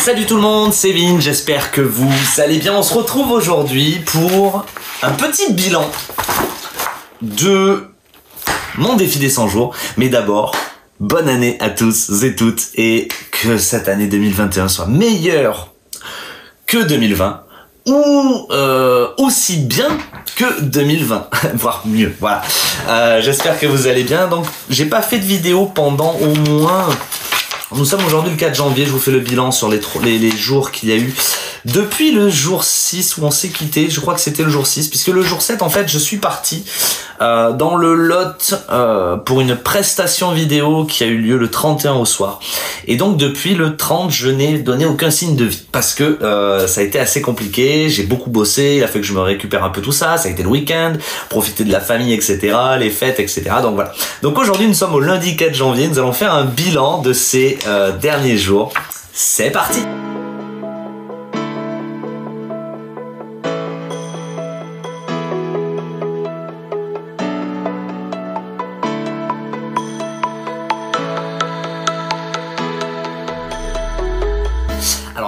Salut tout le monde, c'est Vin, j'espère que vous allez bien. On se retrouve aujourd'hui pour un petit bilan de mon défi des 100 jours. Mais d'abord, bonne année à tous et toutes et que cette année 2021 soit meilleure que 2020 ou euh, aussi bien que 2020, voire mieux. Voilà. Euh, J'espère que vous allez bien. Donc, j'ai pas fait de vidéo pendant au moins. Nous sommes aujourd'hui le 4 janvier. Je vous fais le bilan sur les, les, les jours qu'il y a eu depuis le jour 6 où on s'est quitté, je crois que c'était le jour 6, puisque le jour 7, en fait, je suis parti euh, dans le lot euh, pour une prestation vidéo qui a eu lieu le 31 au soir. Et donc, depuis le 30, je n'ai donné aucun signe de vie, parce que euh, ça a été assez compliqué, j'ai beaucoup bossé, il a fait que je me récupère un peu tout ça, ça a été le week-end, profiter de la famille, etc., les fêtes, etc. Donc voilà. Donc aujourd'hui, nous sommes au lundi 4 janvier, nous allons faire un bilan de ces euh, derniers jours. C'est parti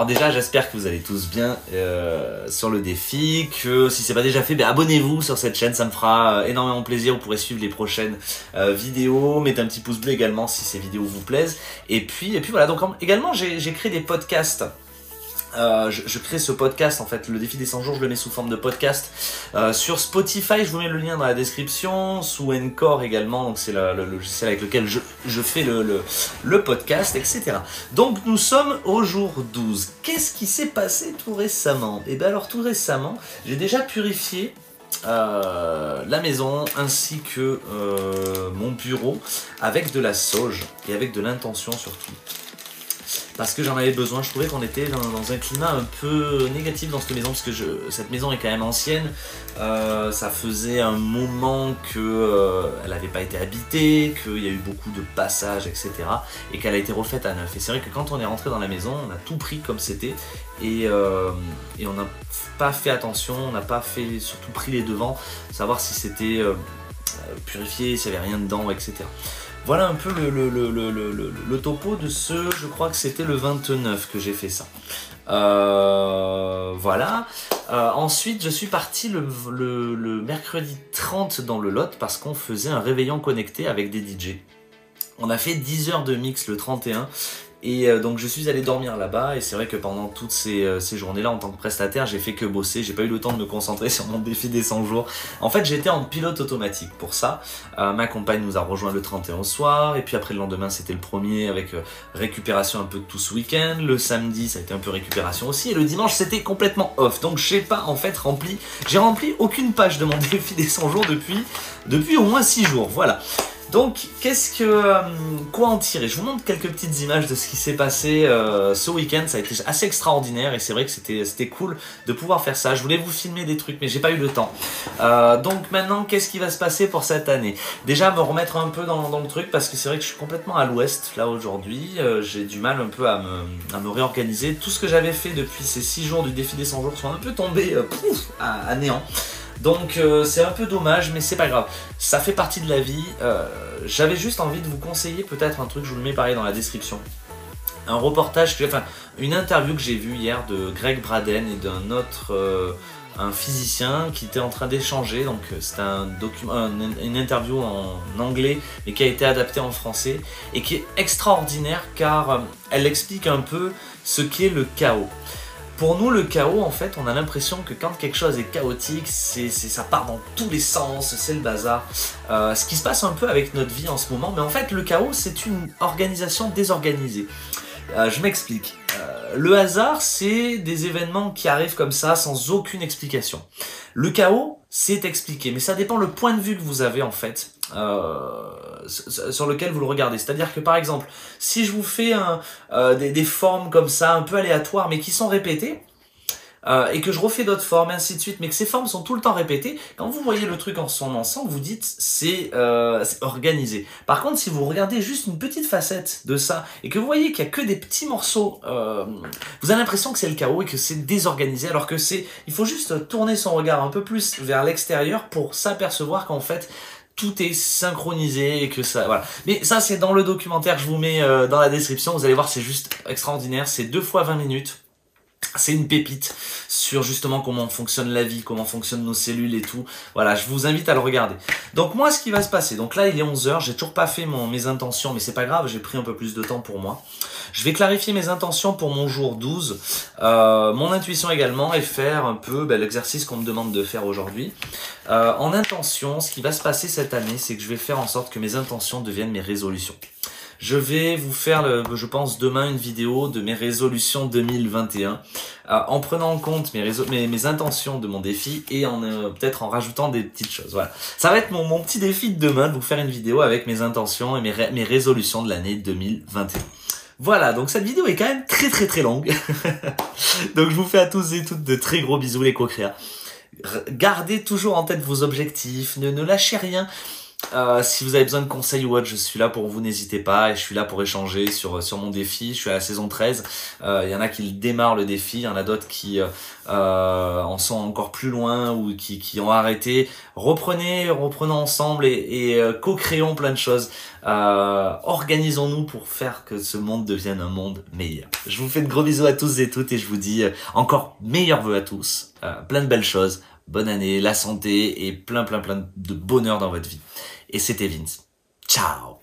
Alors déjà, j'espère que vous allez tous bien euh, sur le défi, que si c'est pas déjà fait, ben abonnez-vous sur cette chaîne, ça me fera euh, énormément plaisir. Vous pourrez suivre les prochaines euh, vidéos, mettez un petit pouce bleu également si ces vidéos vous plaisent. Et puis, et puis voilà. Donc également, j'ai créé des podcasts. Euh, je, crée ce podcast en fait, le défi des 100 jours, je le mets sous forme de podcast euh, sur Spotify. Je vous mets le lien dans la description, sous Encore également, c'est le, logiciel avec lequel je, fais le, podcast, etc. Donc nous sommes au jour 12. Qu'est-ce qui s'est passé tout récemment? Et eh bien alors tout récemment, j'ai déjà purifié euh, la maison ainsi que mon bureau avec de la sauge et avec de l'intention surtout parce que j'en avais besoin. Je trouvais qu'on était dans, un climat un peu négatif dans cette maison, parce que cette maison est quand même ancienne. Euh, ça faisait un moment que euh, n'avait pas été habitée, qu'il y a eu beaucoup de passages, etc. Et qu'elle a été refaite à neuf. Et c'est vrai que quand on est rentré dans la maison, on a tout pris comme c'était. Et, euh, on n'a pas fait attention, on n'a pas fait surtout pris les devants, savoir si c'était purifié, s'il n'y avait rien dedans, etc. Voilà un peu le, le, le, le, topo de ce, je crois que c'était le 29 que j'ai fait ça. Euh, voilà. Euh, ensuite, je suis parti le, mercredi 30 dans le lot parce qu'on faisait un réveillon connecté avec des DJ. On a fait 10 heures de mix le 31 et euh, donc je suis allé dormir là-bas et c'est vrai que pendant toutes ces, euh, ces journées-là en tant que prestataire, j'ai fait que bosser, j'ai pas eu le temps de me concentrer sur mon défi des 100 jours. En fait, j'étais en pilote automatique pour ça. Euh, ma compagne nous a rejoint le 31 au soir et puis après le lendemain, c'était le premier avec récupération un peu de tout ce week-end. Le samedi, ça a été un peu récupération aussi et le dimanche, c'était complètement off. Donc j'ai pas en fait rempli, j'ai rempli aucune page de mon défi des 100 jours depuis depuis au moins 6 jours. Voilà. Donc, qu'est-ce que euh, quoi en tirer? Je vous montre quelques petites images de ce qui s'est passé euh, ce week-end. Ça a été assez extraordinaire et c'est vrai que c'était cool de pouvoir faire ça. Je voulais vous filmer des trucs, mais j'ai pas eu le temps. Euh, donc maintenant, qu'est-ce qui va se passer pour cette année? Déjà, me remettre un peu dans, le truc parce que c'est vrai que je suis complètement à l'ouest là aujourd'hui. J'ai du mal un peu à me, à me réorganiser. Tout ce que j'avais fait depuis ces 6 jours du défi des 100 jours sont un peu tombés à néant. Donc euh, c'est un peu dommage, mais c'est pas grave. Ça fait partie de la vie. Euh, J'avais juste envie de vous conseiller peut-être un truc, je vous le mets pareil dans la description. Un reportage, enfin une interview que j'ai vue hier de Greg Braden et d'un autre, euh, un physicien qui était en train d'échanger. Donc c'est un document, un, une interview en anglais, mais qui a été adaptée en français et qui est extraordinaire car elle explique un peu ce qu'est le chaos. Pour nous, le chaos, en fait, on a l'impression que quand quelque chose est chaotique, c'est, ça part dans tous les sens, c'est le bazar. Euh, ce qui se passe un peu avec notre vie en ce moment, mais en fait, le chaos, c'est une organisation désorganisée. Euh, je m'explique. Euh, le hasard, c'est des événements qui arrivent comme ça, sans aucune explication. Le chaos, c'est expliqué, mais ça dépend le point de vue que vous avez, en fait. Euh, sur lequel vous le regardez. C'est-à-dire que par exemple, si je vous fais euh, des, formes comme ça, un peu aléatoires, mais qui sont répétées, euh, et que je refais d'autres formes, ainsi de suite, mais que ces formes sont tout le temps répétées, quand vous voyez le truc en son ensemble, vous dites c'est organisé. Par contre, si vous regardez juste une petite facette de ça, et que vous voyez qu'il y a que des petits morceaux, vous avez l'impression que c'est le chaos et que c'est désorganisé, alors que c'est, il faut juste tourner son regard un peu plus vers l'extérieur pour s'apercevoir qu'en fait, tout est synchronisé et que ça voilà. Mais ça c'est dans le documentaire, je vous mets euh, dans la description, vous allez voir c'est juste extraordinaire, c'est deux fois 20 minutes. C'est une pépite sur justement comment fonctionne la vie, comment fonctionnent nos cellules et tout. Voilà, je vous invite à le regarder. Donc moi, ce qui va se passer, donc là il est 11h, j'ai toujours pas fait mon, mes intentions, mais c'est pas grave, j'ai pris un peu plus de temps pour moi. Je vais clarifier mes intentions pour mon jour 12, euh, mon intuition également, et faire un peu ben, l'exercice qu'on me demande de faire aujourd'hui. Euh, en intention, ce qui va se passer cette année, c'est que je vais faire en sorte que mes intentions deviennent mes résolutions. Je vais vous faire, je pense, demain une vidéo de mes résolutions 2021, euh, en prenant en compte mes, intentions de mon défi et en euh, peut-être en rajoutant des petites choses. Voilà, ça va être mon, mon, petit défi de demain, de vous faire une vidéo avec mes intentions et mes, mes résolutions de l'année 2021. Voilà, donc cette vidéo est quand même très très très longue. donc je vous fais à tous et toutes de très gros bisous les co-créas. Gardez toujours en tête vos objectifs, ne, ne lâchez rien. Euh, si vous avez besoin de conseils ou autre, je suis là pour vous, n'hésitez pas. Et je suis là pour échanger sur, sur mon défi. Je suis à la saison 13. Il euh, y en a qui démarrent le défi, il y en a d'autres qui euh, en sont encore plus loin ou qui, qui ont arrêté. Reprenez, reprenons ensemble et, et co-créons plein de choses. Organisons-nous pour faire que ce monde devienne un monde meilleur. Je vous fais de gros bisous à tous et toutes et je vous dis encore meilleurs vœux à tous. plein de belles choses bonne année, la santé et plein plein plein de bonheur dans votre vie. Et c'était Vince. Ciao